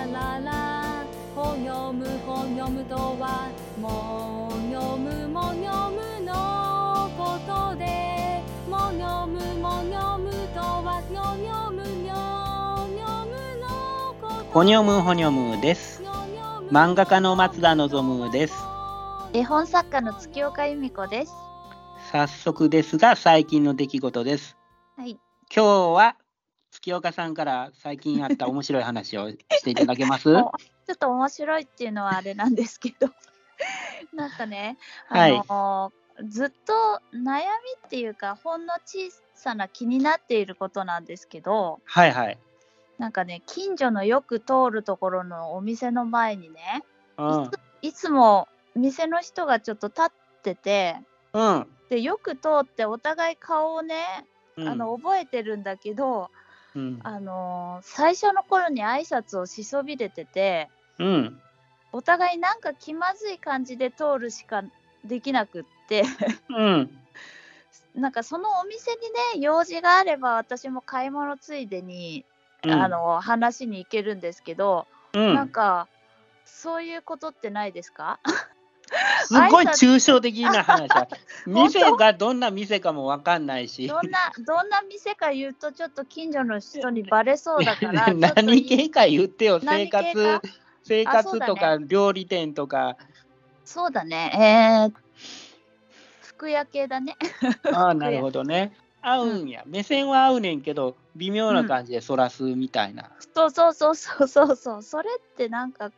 ラララほにょむほにょむとはもにょむもにょむのことでもにょむもにょむとはにょにょむにょにょむのことほにょむほにょむです。漫画家の松田望です。絵本作家の月岡由美子です。早速ですが、最近の出来事です。はい。今日は月岡さんから最近あった面白い話をしていただけます？おちょっと面白いっていうのはあれなんですけど、なんかね、あはいのずっと悩みっていうか、ほんの小さな気になっていることなんですけど、はいはい。なんかね、近所のよく通るところのお店の前にね、うん。いつも店の人がちょっと立ってて、うん。でよく通ってお互い顔をね、うんあの覚えてるんだけど、うん。あのー最初の頃に挨拶をしそびれててうん。お互いなんか気まずい感じで通るしかできなくってうん。なんかそのお店にね用事があれば私も買い物ついでに、うんあの話に行けるんですけど、うんなんかそういうことってないですか？すごい抽象的な話 だ。店がどんな店かもわかんないし。どんなどんな店か言うとちょっと近所の人にバレそうだから 何系か言ってよ。生活か、生活とか料理店とか。そうだねえー、服屋系だねああ、なるほどね。合うんや。目線は合うねんけど、微妙な感じでそらすみたいな。そうそうそうそうそうそう。それってなんか、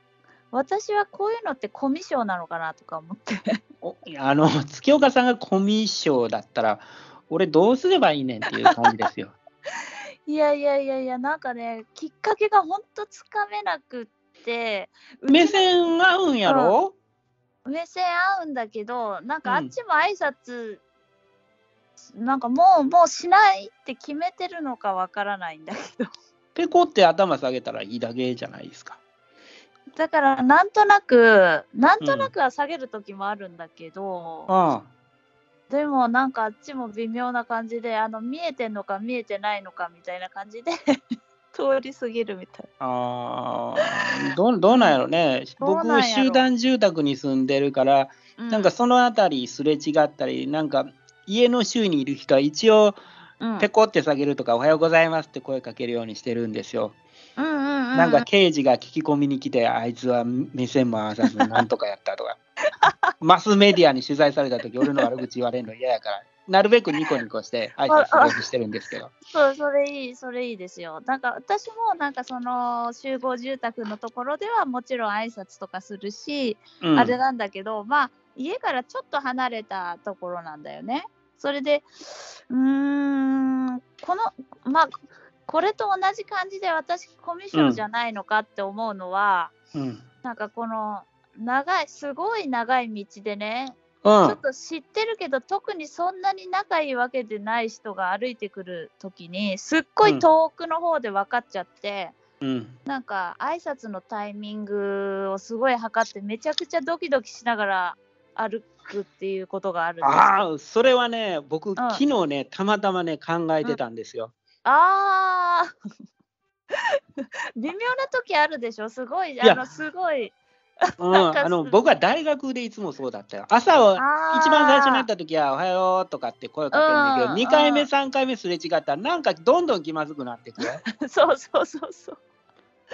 私はこういうのってコミュ障なのかなとか思って。おあの、月岡さんがコミュ障だったら、俺どうすればいいねんっていう感じですよ。いやいやいやいや、なんかね、きっかけがほんとつかめなくって、目線合うんやろ、目線合うんだけど、なんかあうんっちも挨拶、なんかもう、もうしないって決めてるのかわからないんだけど。ペコって頭下げたらいいだけじゃないですか。だから、なんとなく、なんとなくは下げる時もあるんだけど、あでもなんかあっちも微妙な感じであの見えてんのか見えてないのかみたいな感じで 通り過ぎるみたい。あー。どうどうなんやろ。ね。僕、集団住宅に住んでるから、な、なんかそのあたりすれ違ったり、なんか家の周囲にいる人は一応、うん、ペコって下げるとか、おはようございますって声かけるようにしてるんですよ。うんうんうん。うんなんか刑事が聞き込みに来て、あいつは目線も合わさず、なんとかやったとか。マスメディアに取材されたとき、俺の悪口言われるの嫌やから、なるべくニコニコして挨拶するようにしてるんですけど。そうそれいいそれいいですよ。なんか私もなんかその集合住宅のところではもちろん挨拶とかするし、うん、あれなんだけどまあ家からちょっと離れたところなんだよね。それでうーんこのまあこれと同じ感じで私コミュ障じゃないのかって思うのは、うん。なんかこの長いすごい長い道でね、うんちょっ。と知ってるけど特にそんなに仲いいわけでない人が歩いてくる時にすっごい遠くの方で分かっちゃって、うん。なんか挨拶のタイミングをすごい測ってめちゃくちゃドキドキしながら歩くっていうことがあるんでああ、それはね、僕、ん昨日ね、たまたまね、考えてたんですよ。あー。微妙な時あるでしょ？すごいや。あのすごい。うん、あの僕は大学でいつもそうだった。よ。朝はあー。一番最初に会った時は、おはようとかって声かけるんだけど、うん。2回目、うん3回目すれ違ったら、なんかどんどん気まずくなってく。る。そうそうそうそう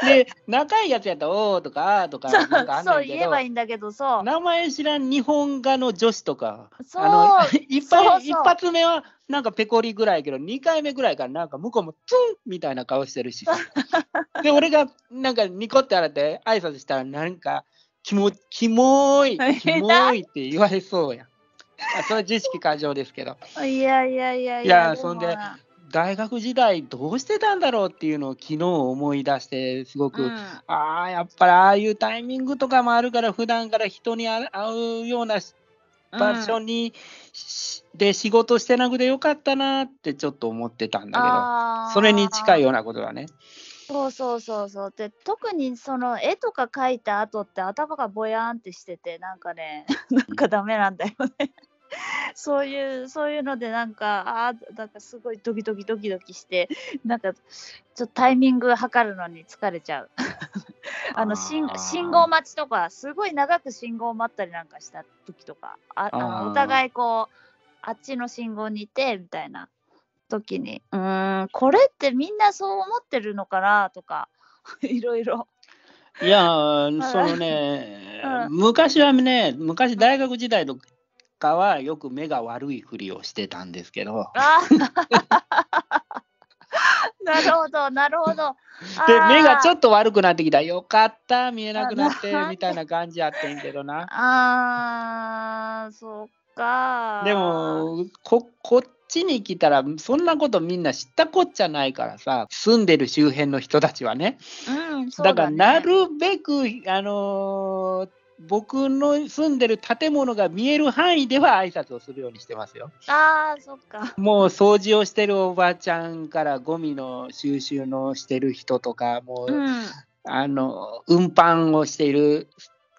で、仲いいやつやったら、おーとか、あーとか、そうなんかあんねそうんけど言えばいいんだけどそう。名前知らん日本画の女子とか、そう。あのいっぱいそう。そう一発目はなんかペコリぐらいやけど、2回目ぐらいからなんか向こうもツンみたいな顔してるし。で、俺がなんかニコって洗って挨拶したら、なんか、キモキモい、キモいって言われそうや。ん。あそれは知識過剰ですけど、いやいやいやいいややそんでもな大学時代どうしてたんだろうっていうのを昨日思い出して、すごく、うん。ああ、やっぱりああいうタイミングとかもあるから、普段から人に会うような場所に、しで仕事してなくてよかったなってちょっと思ってたんだけど、それに近いよようなことだね。そうそうそうそう。で特にその絵とか描いた後って頭がぼやーんってしててなんかね なんかダメなんだよね そういうそういうのでなんかあーなんかすごいドキドキドキドキしてなんかちょっとタイミング測るのに疲れちゃう。あの信信号待ちとか、すごい長く信号待ったりなんかした時とか、ああお互いこう、あっちの信号にいてみたいな時に、うーん、これってみんなそう思ってるのかな？とか、いろいろ。いやー、そのね、う昔はね、昔大学時代とかはよく目が悪いふりをしてたんですけど、なるほど、なるほど。で、目がちょっっと悪くなってきた、よかった、見えなくなってみたいな感じやってんけどな。あー、そっか。でもこ、こっちに来たら、そんなことみんな知ったこっちゃないからさ、住んでる周辺の人たちはね。うん、そうだから、ねなるべく、あのー僕の住んでる建物が見える範囲では挨拶をするようにしてますよ。あー、そっか。もう掃除をしてるおばちゃんからゴミの収集のしてる人とか、もう、うん。あの運搬をしている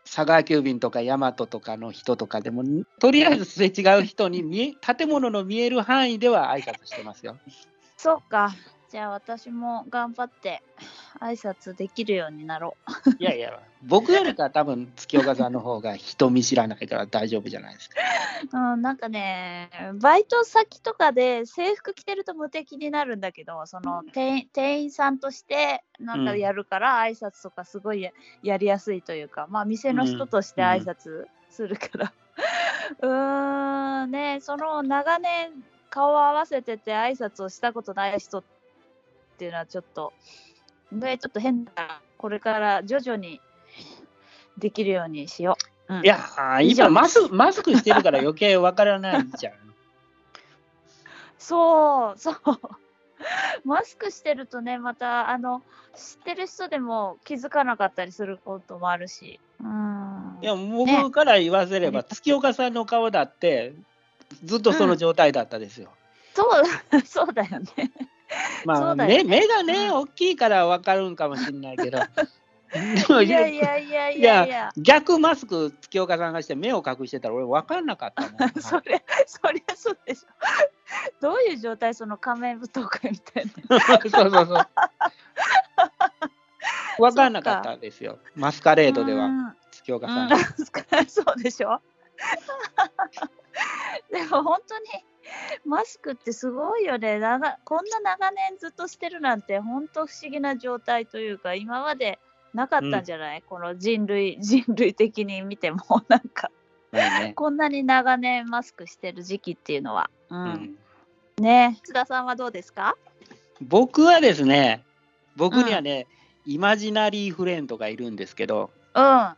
佐川急便とか大和とかの人とかでも、とりあえずすれ違う人に見え建物の見える範囲では挨拶してますよ。そっか。じゃあ私も頑張って 挨拶できるようになろいやいや、僕よりか多分月岡さんの方が人見知らないから大丈夫じゃないですか。う。うん、なんかね、バイト先とかで制服着てると無敵になるんだけど、その店員店員さんとしてなんかやるから挨拶とかすごいややりやすいというか、まあ店の人として挨拶するから。うーん、ね、その長年顔を合わせてて挨拶をしたことない人っていうのはちょっと、ね、ちょっと変だこれから徐々にできるようにしよう。うんいや、今マスマスクしてるから余計わからないじゃん。そ うそう。マスクしてるとね、またあの知ってる人でも気づかなかったりすることもあるし。うん。いや、僕から言わせれば、月岡さんの顔だって、ずっとその状態だったですよ。そう、そうだよね。まあ、ね目目がね、うん大きいからわかるんかもしれないけど。いやいやいやいいやいやや。逆マスク、月岡さんがして目を隠してたら俺分かんなかったもん。そりゃ、そりゃそうでしょ。どういう状態その仮面舞踏会みたいな。そうそうそう。分かんなかったですよ。マスカレードでは、うん月岡うんさんが。そうでしょでも本当に マスクってすごいよね。長こんな長年ずっとしてるなんて本当不思議な状態というか今までなかったんじゃない、この人類 人類的に見ても なんか。まあね。こんなに長年マスクしてる時期っていうのは、ううんん。ね。津田さんはどうですか？僕はですね、僕にはね、イマジナリーフレンドがいるんですけど、うん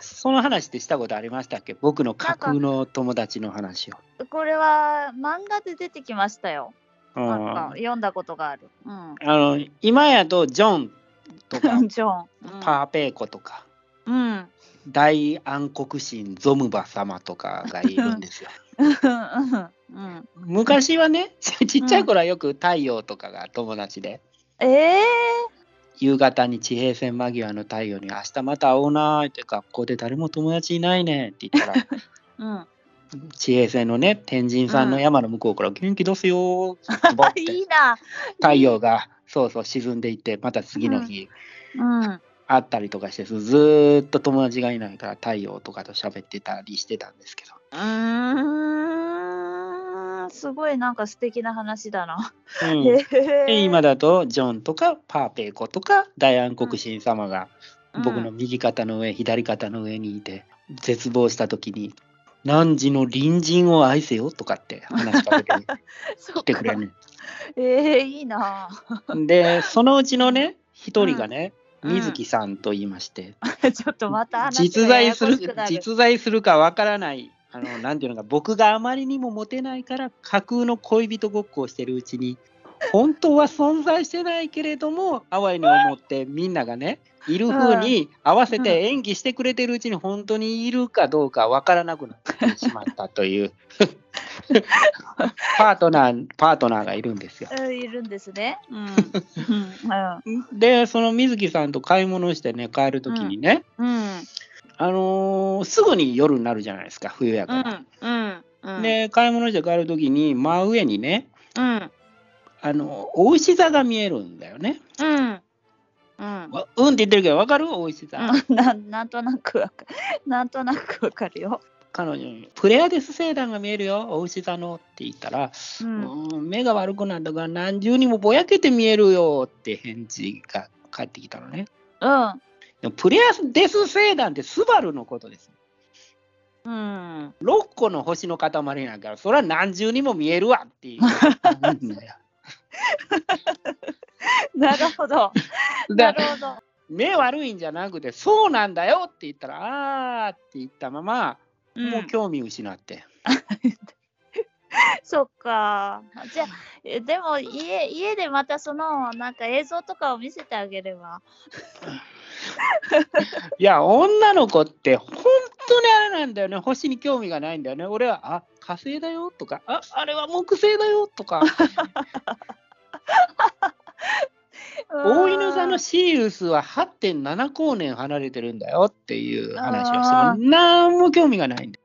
その話ってしたことありましたっけ？僕の架空の友達の話を。うんこれは漫画で出てきましたよ。うん。なんかあ読んだことがある、うん、の今やとジョンとか。ジョン、うん、パーペーコとか、うん。大暗黒神ゾムバ様とかがいるんですよ。うん。うん。昔はね、ちっちゃい頃はよく太陽とかが友達で、ええ夕方に地平線間際の太陽に明日また会おうなーって学校で誰も友達いないねって言ったら、うん、地平線のね、天神さんの山の向こうから元気出すよーズボっていいな。太陽がそうそう沈んでいって、また次の日うん。会ったりとかして、ずーっと友達がいないから太陽とかと喋ってたりしてたんですけど。うーん。すごいなんか素敵な話だな。うん今だとジョンとかパーペイコとか大暗黒神様が僕の右肩の上、左肩の上にいて絶望した時に「汝の隣人を愛せよ」とかって話し かけてきてくれるね。ええいいな。でそのうちのね一人がね、うん水木さんと言いまして、ちょっとまた話実在する実在するかわからないあのなんていうのか僕があまりにもモテないから架空の恋人ごっこをしてるうちに本当は存在してないけれども 淡いに思ってみんながねいる風に合わせて演技してくれてるうちに本当にいるかどうかわからなくなってしまったという パートナーパートナーがいるんですよ。うんいるんですね。うん。うん。でその水木さんと買い物してね帰る時にね、うん。あのーすぐに夜になるじゃないですか冬やうから。ん。うん。うん。で買い物して帰る時に真上にねうん。あのお牛座が見えるんだよね。うん。うん。わうんって言ってるけど、わかる？美味しさ。うん ななんとなくわか なんとなくわかるよ。彼女に、プレアデス星団が見えるよ、美味しさのって言ったら、うん。うん、目が悪くなったから何重にもぼやけて見えるよって返事が返ってきたのね。うん。でもプレアデス星団ってスバルのことです。うん。6個の星の塊なんから、それは何重にも見えるわっていう。なるほど。だなるほど。目悪いんじゃなくて、そうなんだよって言ったら、あーって言ったまま、うんもう興味失って。そっか。じゃあ、えでも家家でまたそのなんか映像とかを見せてあげれば。いや、女の子って本当にあれなんだよね。星に興味がないんだよね。俺は、あ、火星だよとか、あ、あれは木星だよとか、大犬座のシリウスは8.7光年離れてるんだよっていう話をしても、なんも興味がないんだよ。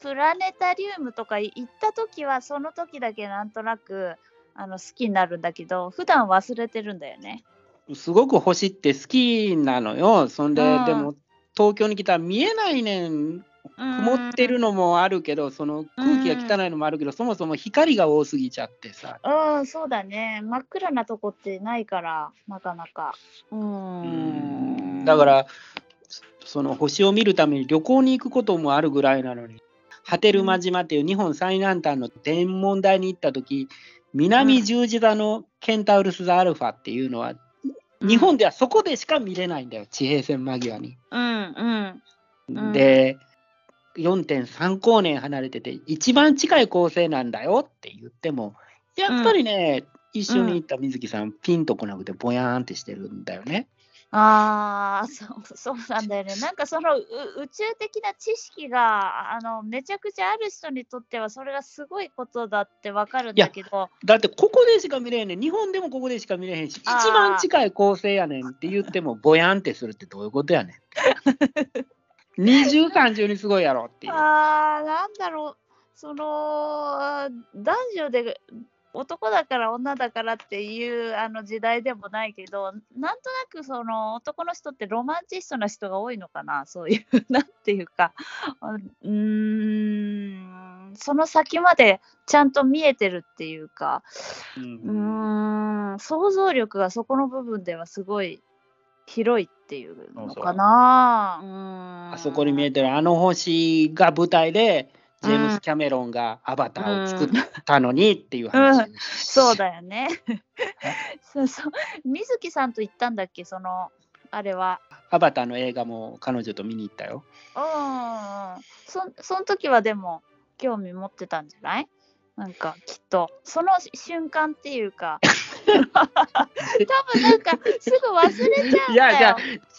プラネタリウムとか行った時はその時だけなんとなくあの好きになるんだけど普段忘れてるんだよね。すごく星って好きなのよ。そんで、うんでも、東京に来たら見えないねん。曇ってるのもあるけど、その空気が汚いのもあるけど、そもそも光が多すぎちゃってさ。うん。うん、そうだね。真っ暗なとこってないからなかなか。う。うんんだから、その星を見るために旅行に行くこともあるぐらいなのに、波照間島っていう日本最南端の天文台に行った時南十字座のケンタウルス座アルファっていうのは、日本ではそこでしか見れないんだよ、地平線間際に。うんうん。うん。で、4.3光年離れてて、一番近い恒星なんだよって言っても、やっぱりね、一緒に行った水木さん、ピンとこなくて、ぼやーんってしてるんだよね。ああ、そうそうなんだよね。なんかそのう宇宙的な知識があのめちゃくちゃある人にとってはそれがすごいことだってわかるんだけど、だってここでしか見れへんねん。日本でもここでしか見れへんし、一番近い構成やねんって言っても、ぼやんってするってどういうことやねん。二重三重にすごいやろっていう。ああ、なんだろう、その男女で男だから女だからっていうあの時代でもないけど、なんとなくその男の人ってロマンチストな人が多いのかな、そういう、なんていうか、あうーん、その先までちゃんと見えてるっていうか、ううん想像力がそこの部分ではすごい広いっていうのかな？うーん。あそこに見えてるあの星が舞台で、ジェームス・キャメロンがアバターを作ったのにっていう話。そうだよね。そうそう。水木さんと行ったんだっけ、その、あれは。アバターの映画も彼女と見に行ったよ。うん。そその時はでも、興味持ってたんじゃない？なんか、きっと。その瞬間っていうか、多分なんか、すぐ忘れちゃうんだよ。いやじゃあ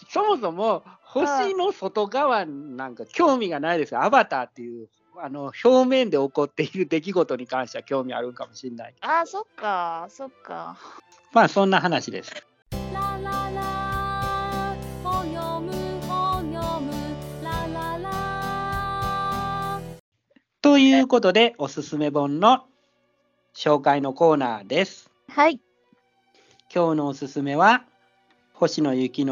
そもそも星の外側なんか興味がないですよ。アバターっていうあの表面で起こっている出来事に関しては興味あるかもしれない。あー、そっか、そっか。まあそんな話です。ということでおすすめ本の紹介のコーナーです。はい。今日のおすすめは星野幸信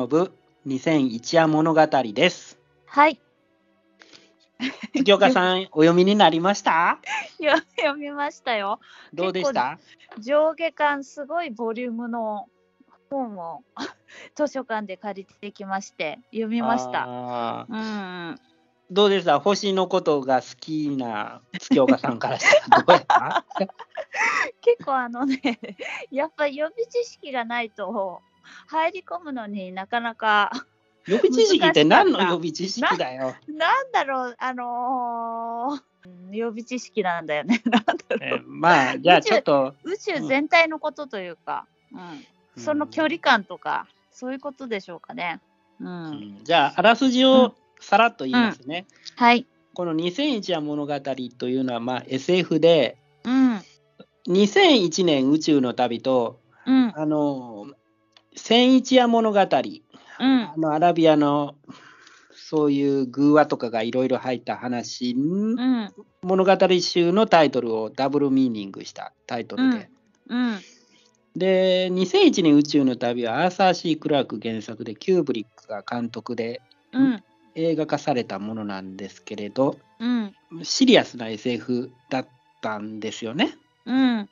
2001夜物語です。はい。月岡さんお読みになりました？よ読みましたよ。どうでした？上下巻すごいボリュームの本を 図書館で借りてきまして読みました。うん。どうでした？星のことが好きな月岡さんからしたらどうやった？結構あのね、やっぱ予備知識がないと入り込むのになかなか、予備知識って何の予備知識だよ。なんだろう、あのーうん予備知識なんだよね。なんだろうえーまあじゃあちょっと、宇宙全体のことというか、うん、その距離感とか、そういうことでしょうかね。うん。うんじゃああらすじをさらっと言いますね。はい。この2001夜物語というのはまあ SF でうん。2001年宇宙の旅とうん。あの1001夜物語うんあ。のアラビアのそういう偶話とかがいろいろ入った話、うん。物語集のタイトルをダブルミーニングしたタイトルで、うん。で、2001年宇宙の旅はアーサー・シー・クラーク原作でキューブリックが監督でうん。映画化されたものなんですけれど、うん。シリアスな SF だったんですよね。うん。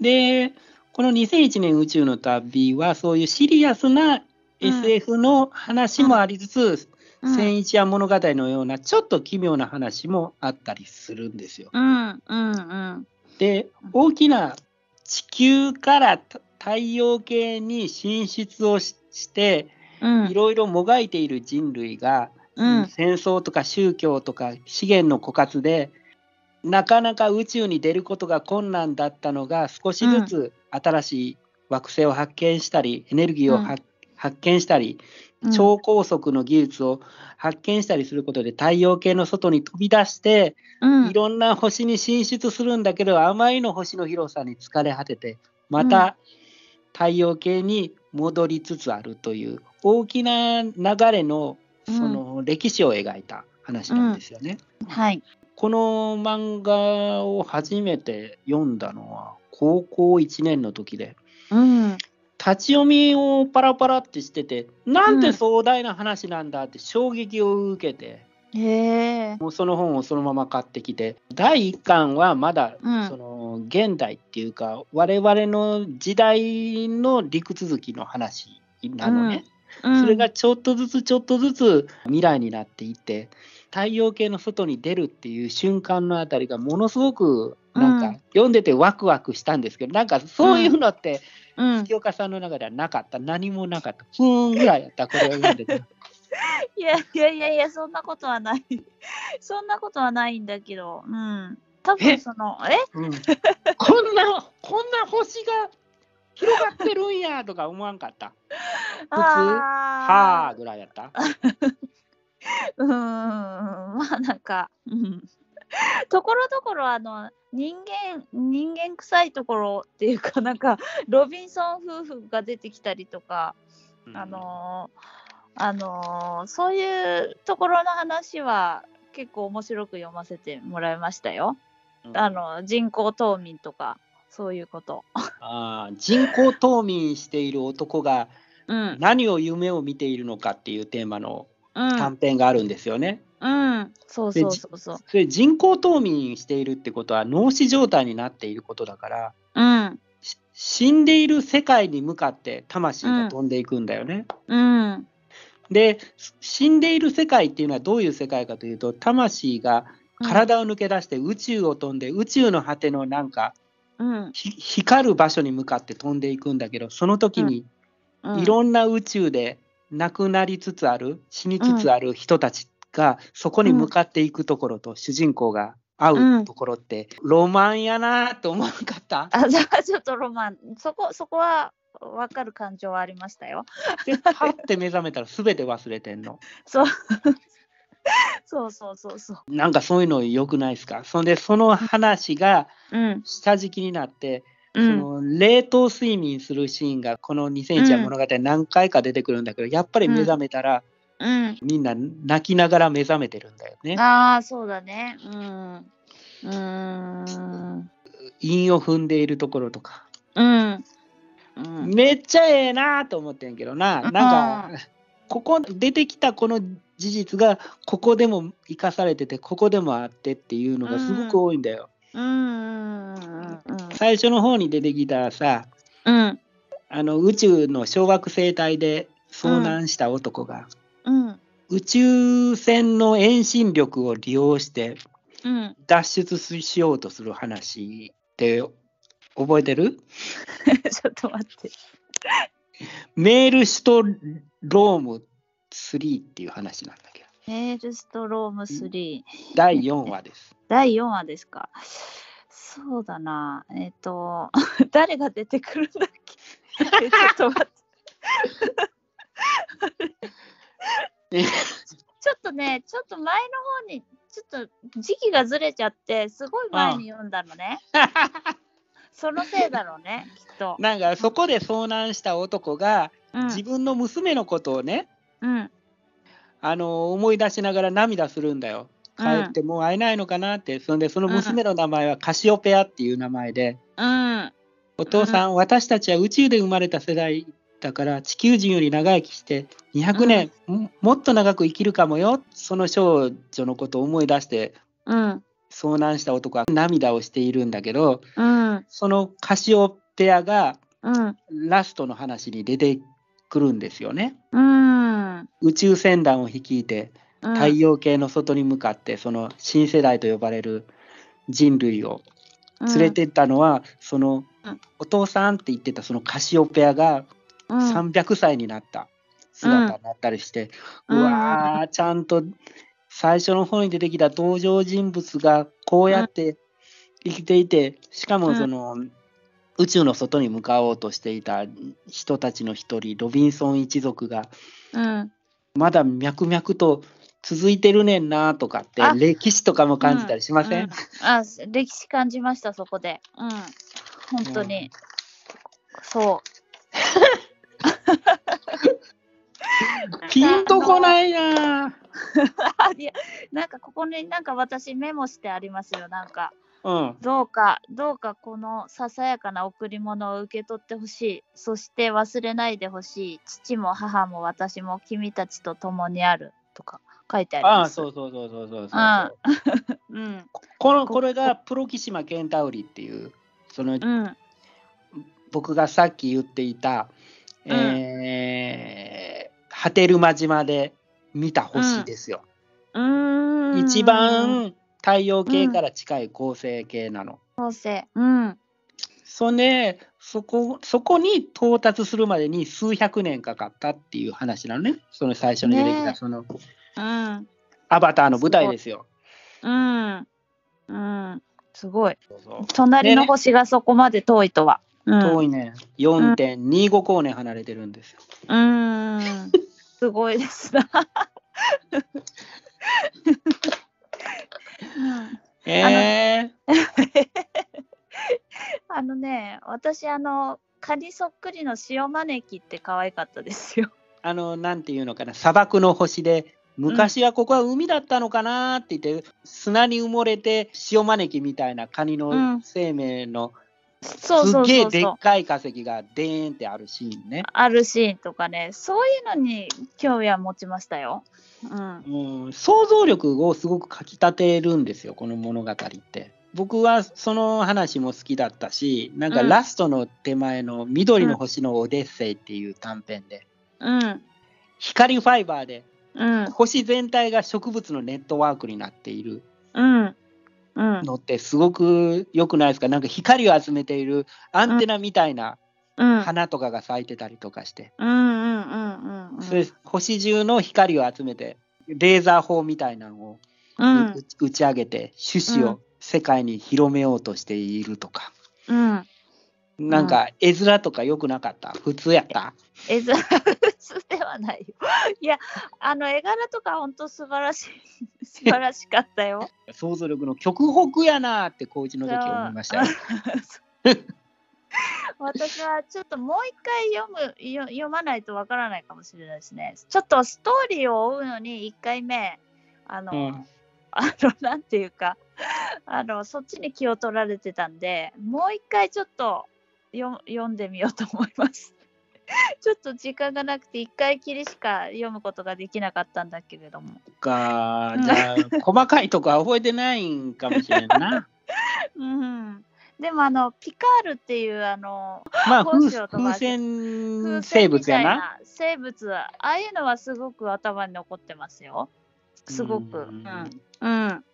で、この2001年宇宙の旅はそういうシリアスな SF の話もありつつ、うん。千一夜物語のようなちょっと奇妙な話もあったりするんですよ。うん。うん。で、大きな地球からた太陽系に進出をしして、うん。いろいろもがいている人類が、うん。戦争とか宗教とか資源の枯渇でなかなか宇宙に出ることが困難だったのが少しずつ新しい惑星を発見したりエネルギーをは、発見したり超高速の技術を発見したりすることで太陽系の外に飛び出してうん。いろんな星に進出するんだけどあまりの星の広さに疲れ果ててまた太陽系に戻りつつあるという大きな流れのその歴史を描いた話なんですよね。はい。この漫画を初めて読んだのは高校1年の時でうん。立ち読みをパラパラってしててなんて壮大な話なんだって衝撃を受けて、へえ。もうその本をそのまま買ってきて第1巻はまだうん。その現代っていうか我々の時代の陸続きの話なのね。それがちょっとずつちょっとずつ未来になっていって太陽系の外に出るっていう瞬間のあたりがものすごくなんかうん。読んでてワクワクしたんですけど、なんかそういうのってうん。月岡さんの中ではなかった。何もなかった。ふーんぐらいやったこれを読んでて。い やいやいやいや、そんなことはない。そんなことはないんだけど、うん。多え？分その、え？うん。こんなこんな星が広がってるんやとか思わんかった？普通？はああぐらいやった？うーん、まあなんか、うん。ところどころあの人間人間臭いところっていうか なんかロビンソン夫婦が出てきたりとか、あのーあのーそういうところの話は結構面白く読ませてもらいましたよ。うんあの人工冬眠とかそういうこと。あー人工冬眠している男がうん。何を夢を見ているのかっていうテーマのうん。短編があるんですよね。うん。そうそうそうそう。それ人工冬眠しているってことは脳死状態になっていることだからうん。し死んでいる世界に向かって魂が飛んでいくんだよね。うん。で死んでいる世界っていうのはどういう世界かというと魂が体を抜け出して宇宙を飛んで宇宙の果てのなんかうん。ひ光る場所に向かって飛んでいくんだけどその時にうん。いろんな宇宙で亡くなりつつある死につつある人たちがそこに向かっていくところと主人公が会うところってロマンやなと思わなかった、あ、じゃあちょっとロマン、そこ、そこは分かる感情はありましたよ。でパッて目覚めたら全て忘れてんの。そう。そうそうそうそう。なんかそういうの良くないですか？そんでその話がうん。下敷きになって、うん。その冷凍睡眠するシーンがこの2001夜物語何回か出てくるんだけど、やっぱり目覚めたら、うん。みんな泣きながら目覚めてるんだよね。ああ、そうだね。うん。うーん。韻を踏んでいるところとか。うん。うん。めっちゃええなと思ってんけどな、なんか、ここ出てきたこの事実が、ここでも生かされてて、ここでもあってっていうのがすごく多いんだよ。うん。うん。最初の方に出てきたさ、うん。あの宇宙の小惑星帯で遭難した男が、うん。宇宙船の遠心力を利用してうん。脱出しようとする話って覚えてる？ちょっと待って。メールシュトローム3っていう話なんだけど、メールストローム3。第4話です。第4話ですか。そうだな。えっ、と、誰が出てくるんだっけ？えちょっと待って。えちょっとね、ちょっと前の方に、ちょっと時期がずれちゃって、すごい前に読んだのね。そのせいだろうね、きっと。なんかそこで遭難した男がうん。自分の娘のことをね、うん。あの思い出しながら涙するんだよ。帰ってもう会えないのかなって、そんでその娘の名前はカシオペアっていう名前で、うん。お父さん、私たちは宇宙で生まれた世代だから地球人より長生きして200年、ももっと長く生きるかもよその少女のことを思い出してうん。遭難した男は涙をしているんだけどうん。そのカシオペアがうん。ラストの話に出てくるんですよね。うん。宇宙船団を率いてうん。太陽系の外に向かってその新世代と呼ばれる人類を連れてったのは、そのうんお父さんって言ってたそのカシオペアがうん、300歳になった姿になったりして、ううんわーちゃんと最初の方に出てきた登場人物がこうやって生きていてしかもその、宇宙の外に向かおうとしていた人たちの一人ロビンソン一族がうん。まだ脈々と続いてるねんなとかってあ歴史とかも感じたりしません、うんあ、歴史感じました、そこで。うん。本当に。そう。ピンとこないなあ いや、なんかここになんか私メモしてありますよ。なんか、うんどうか、どうかこのささやかな贈り物を受け取ってほしい。そして忘れないでほしい。父も母も私も君たちと共にある。とか書いてありああます。そうそうそうそうそうそうあ うん。このこれがプロキシマケンタウリっていうそのうん。僕がさっき言っていた、うんえー波照間島で見た星ですよ。うーん。一番太陽系から近い恒星系なの。構成。うん。そんでそこそこに到達するまでに数百年かかったっていう話なのね。その最初に出てきたそのうん。アバターの舞台ですよ。うん。うん。すごい。隣の星がそこまで遠いとは。うん、遠いね。4.25光年離れてるんですよ。うーん。すごいですな。う んえー、あの ね、私、あの、カニそっくりの塩招きって可愛かったですよ。あの、なんていうのかな、砂漠の星で、昔はここは海だったのかなって言って、砂に埋もれて、塩招きみたいなカニうんの生命の、そうそうすっげえ。でっかい化石がデーンってあるシーンね。あるシーンとかね、そういうのに興味は持ちましたよ。うん。うん、想像力をすごくかきたてるんですよ、この物語って。僕はその話も好きだったし、なんかうんラストの手前の緑の星のオデッセイっていう短編で、うん。光ファイバーでうん。星全体が植物のネットワークになっているうん。うん。のってすごく良くないですか？なんか光を集めているアンテナみたいなうん。花とかが咲いてたりとかして、うんうんうんうん。それ星中の光を集めてレーザー砲みたいなのをうん打ち上げて種子うんを世界に広めようとしているとか、うん。なんか絵面とか良くなかった？普通やった？絵面普通ではないよ。いや、あの絵柄とか本当素晴らしい、素晴らしかったよ。想像力の極北やなーって高一の時思いましたよ。私はちょっともう一回読むよ読まないとわからないかもしれないですね。ちょっとストーリーを追うのに一回目あの、うん あのなんていうかあのそっちに気を取られてたんでもう一回ちょっとよ読んでみようと思います。ちょっと時間がなくて一回きりしか読むことができなかったんだけれども。か じゃあ細かいとこは覚えてないんかもしれんな。うん、でもあのピカールっていうあのまあ風船風生物やな。な生物はああいうのはすごく頭に残ってますよ。すごく。ううんん。うん。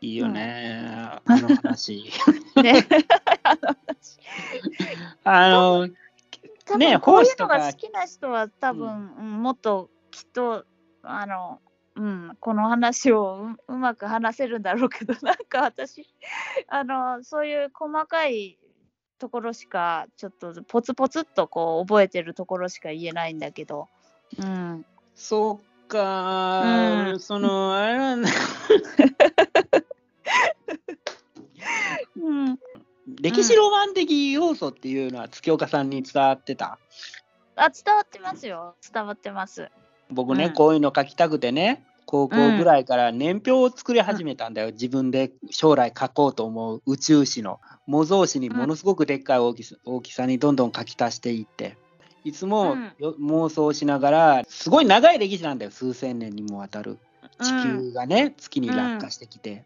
いいよね、あの話。ね。あの私あの、多ね分こういうのが好きな人は多分、うん。もっときっとあの、うん、この話をううまく話せるんだろうけどなんか私あのそういう細かいところしかちょっとポツポツっとこう覚えてるところしか言えないんだけど、うん、そうか、うん。その、あれはねうん、歴史ロマン的要素っていうのは月岡さんに伝わってた？あ伝わってますよ。伝わってます。僕ね、うん。こういうの書きたくてね、高校ぐらいから年表を作り始めたんだよ、自分で将来書こうと思う宇宙史の。模造紙にものすごくでっかい大きさ大きさにどんどん書き足していって。いつも妄想しながらすごい長い歴史なんだよ。数千年にもわたる。地球がね、月に落下してきて。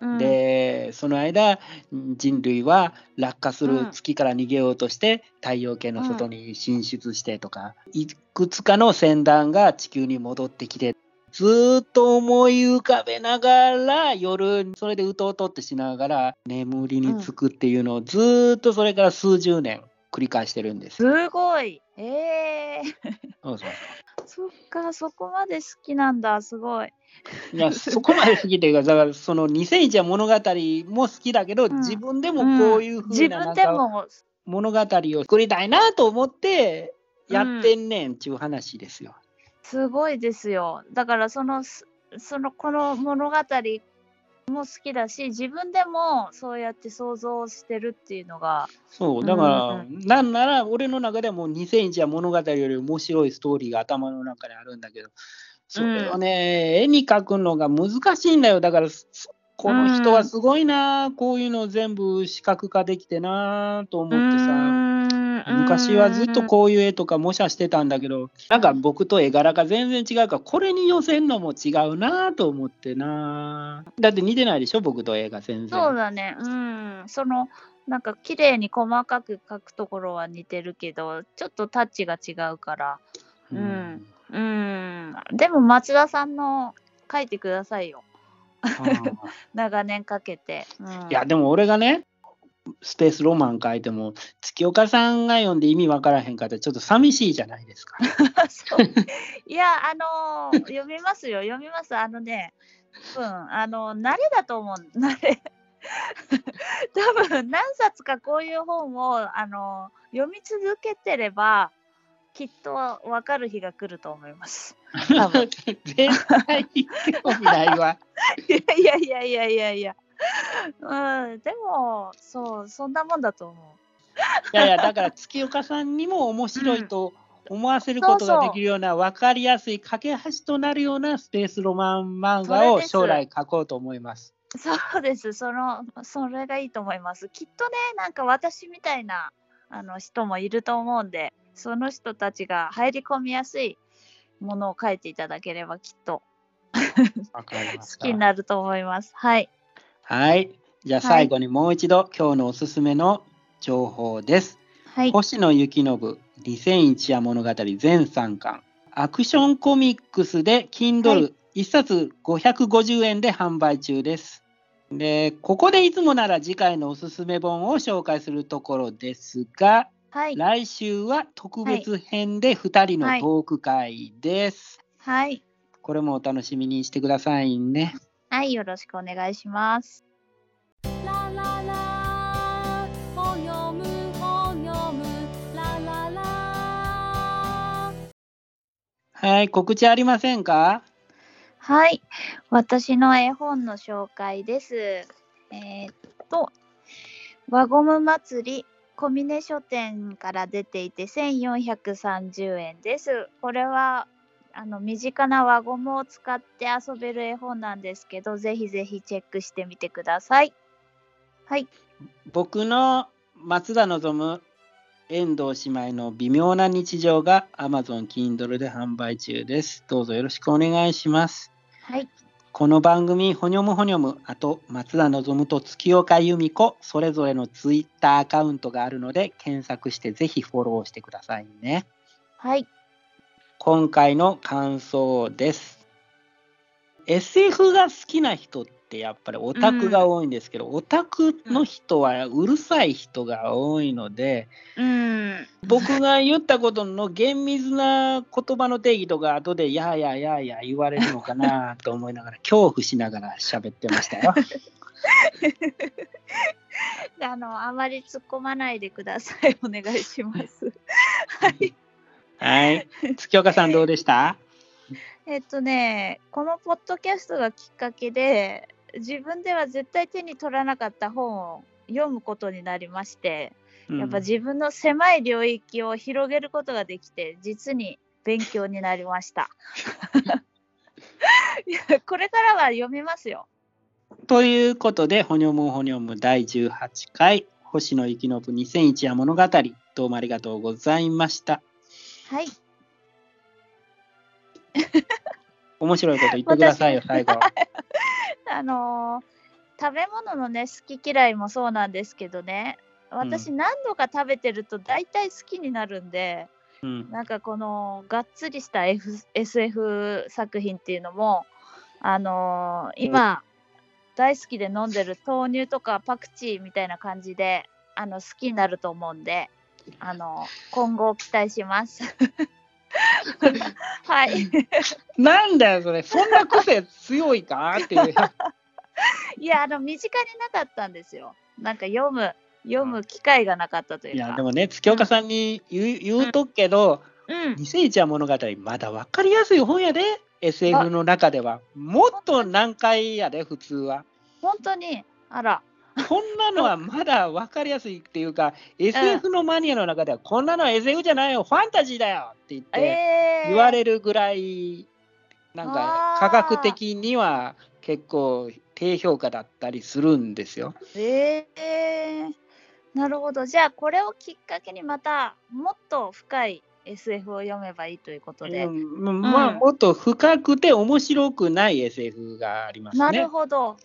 うん、でその間人類は落下する月から逃げようとして太陽系の外に進出してとか、いくつかの船団が地球に戻ってきてずーっと思い浮かべながら夜それでうとうとってしながら眠りにつくっていうのをずーっとそれから数十年繰り返してるんですよ。すごい。ええそうそうそっか、そこまで好きなんだ、すごい。いやそこまで好きっていうかだからその2001は物語も好きだけど、ん自分でもこういうふ自うな物語を作りたいなと思ってやってんねんっていう話ですよ。すごいですよ。だから、その、すその、この物語も好きだし、自分でもそうやって想像してるっていうのが、そうだから、うなんなら俺の中でも2001は物語より面白いストーリーが頭の中にあるんだけどそれをね、絵に描くのが難しいんだよ。だからそこの人はすごいな、こういうのを全部視覚化できてなと思ってさ。昔はずっとこういう絵とか模写してたんだけどなんか僕と絵柄が全然違うからこれに寄せんのも違うなと思ってなだって似てないでしょ僕と絵が全然そうだね。うん。その、なんか綺麗に細かく描くところは似てるけど、ちょっとタッチが違うから。うんうん。でも松田さんの描いてくださいよ。長年かけて。うん、いやでも俺がねスペースロマン書いても月岡さんが読んで意味わからへんかったらちょっと寂しいじゃないですか。いや、あのー読みますよ、読みます。あのね、うん、あの慣れだと思う、慣れ。多分何冊かこういう本を、あの読み続けてれば、きっと分かる日が来ると思います。多分 絶対興味ないわ。いやいやいやいやいや。うん、でも、そう、そんなもんだと思う。いやいやだから月岡さんにも面白いと思わせることができるような分かりやすい架け橋となるようなスペースロマン漫画を将来書こうと思います。そうです、その、それがいいと思います。きっとね、なんか私みたいなあの人もいると思うんで、その人たちが入り込みやすいものを書いていただければ、きっと 好きになると思います。はい。はい。じゃあ最後にもう一度、今日のおすすめの情報です。はい。星野幸信2001夜物語全3巻アクションコミックスで Kindle1 冊550円で販売中です。でここでいつもなら次回のおすすめ本を紹介するところですがはい。来週は特別編で2人のトーク会です。はい。これもお楽しみにしてくださいね。はい。よろしくお願いします。ラララ本読む本読むラララはい、告知ありませんか？はい。私の絵本の紹介です。えーっと、輪ゴム祭り、小峰書店から出ていて1430円です。これは、あの、身近な輪ゴムを使って遊べる絵本なんですけど、ぜひぜひチェックしてみてください。はい。僕の松田望遠藤姉妹の微妙な日常が Amazon Kindle で販売中です。どうぞよろしくお願いします。はい。この番組、ほにょむほにょむ、あと松田望と月岡由美子、それぞれのツイッターアカウントがあるので、検索してぜひフォローしてくださいね。はい。今回の感想です。SF が好きな人ってやっぱりオタクが多いんですけど、オタクの人はうるさい人が多いので、うん。僕が言ったことの厳密な言葉の定義とか後でやーやーやーやー言われるのかなと思いながら 恐怖しながら喋ってましたよ。あの、あまり突っ込まないでください。お願いします。はい。はい。月岡さんどうでした？えっとね、このポッドキャストがきっかけで、自分では絶対手に取らなかった本を読むことになりまして、やっぱ自分の狭い領域を広げることができて、実に勉強になりました。いやこれからは読みますよ。ということで、ほにょむほにょむ第18回、星野幸信2001夜物語、どうもありがとうございました。はい。面白いこと言ってくださいよ、最後。あのー食べ物のね好き嫌いもそうなんですけどね私何度か食べてると大体好きになるんで、うん。なんかこのがっつりした F SF 作品っていうのもあのー今大好きで飲んでる豆乳とかパクチーみたいな感じであの好きになると思うんであの今後期待します。はい。なんだよ、それ。そんな癖強いかっていう。いやあの身近になかったんですよ。なんか読む読む機会がなかったというか。いや、でもね、月岡さんに言う言うとくけど、うん。2001夜物語、まだ分かりやすい本やで、SF の中では。もっと難解やで、普通は。本当にあら。こんなのはまだ分かりやすいっていうか、SF のマニアの中では、こんなのは SF じゃないよ、ファンタジーだよって言ってえー、言われるぐらい、なんか科学的には結構低評価だったりするんですよ。えー、なるほど。じゃあこれをきっかけにまたもっと深い SF を読めばいいということで。うんまあ、うんもっと深くて面白くない SF がありますなるね。ほど。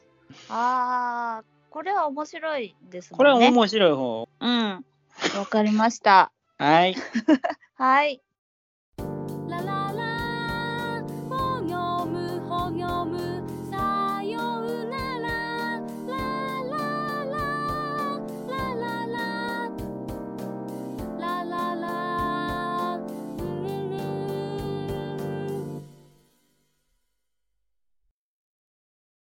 ああ、これは面白いですもこれは。面白い方。うん。わかりました。はい。はい。